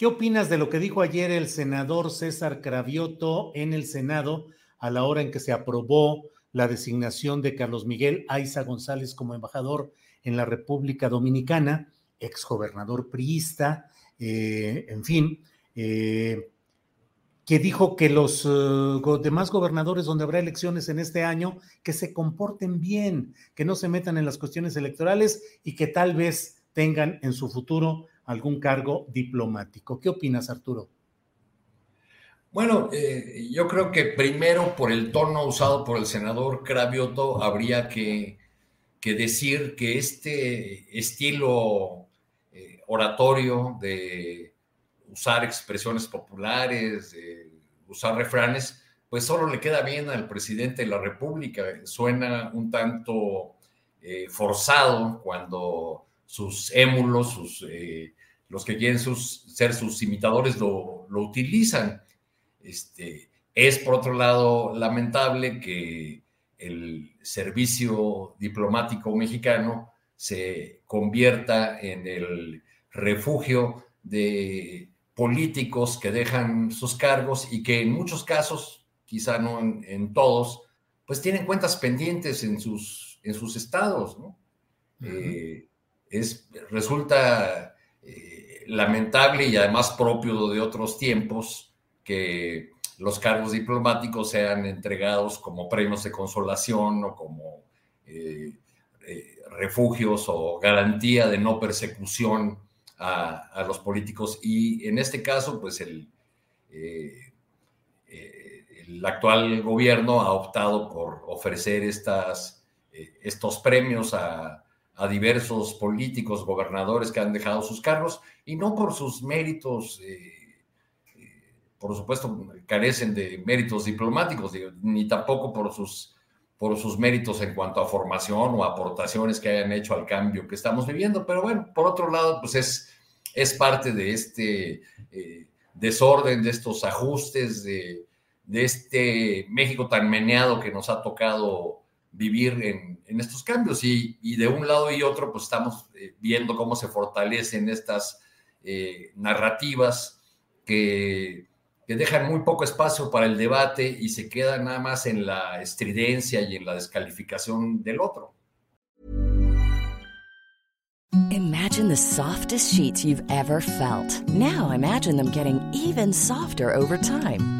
¿qué opinas de lo que dijo ayer el senador César Cravioto en el Senado a la hora en que se aprobó la designación de Carlos Miguel Aiza González como embajador en la República Dominicana, exgobernador priista, eh, en fin, eh, que dijo que los uh, demás gobernadores donde habrá elecciones en este año, que se comporten bien, que no se metan en las cuestiones electorales y que tal vez tengan en su futuro algún cargo diplomático. ¿Qué opinas, Arturo? Bueno, eh, yo creo que primero por el tono usado por el senador Cravioto habría que, que decir que este estilo eh, oratorio de usar expresiones populares, de usar refranes, pues solo le queda bien al presidente de la República. Suena un tanto eh, forzado cuando sus émulos, sus, los que quieren sus, ser sus imitadores lo, lo utilizan. Este, es, por otro lado, lamentable que el servicio diplomático mexicano se convierta en el refugio de políticos que dejan sus cargos y que en muchos casos, quizá no en, en todos, pues tienen cuentas pendientes en sus, en sus estados, ¿no? Uh -huh. eh, es, resulta lamentable y además propio de otros tiempos que los cargos diplomáticos sean entregados como premios de consolación o como eh, eh, refugios o garantía de no persecución a, los políticos. Y en este caso, pues el, eh, el actual gobierno ha optado por ofrecer estas, estos premios a, a diversos políticos, gobernadores que han dejado sus cargos y no por sus méritos, eh, eh, por supuesto, carecen de méritos diplomáticos, ni tampoco por sus, por sus méritos en cuanto a formación o aportaciones que hayan hecho al cambio que estamos viviendo. Pero bueno, por otro lado, pues es, es parte de este eh, desorden, de estos ajustes, de, de este México tan meneado que nos ha tocado vivir en, estos cambios y, y, de un lado y otro pues estamos eh, viendo cómo se fortalecen estas eh, narrativas que, que, dejan muy poco espacio para el debate y se quedan nada más en la estridencia y en la descalificación del otro. Imagine the softest sheets you've ever felt. Now imagine them getting even softer over time.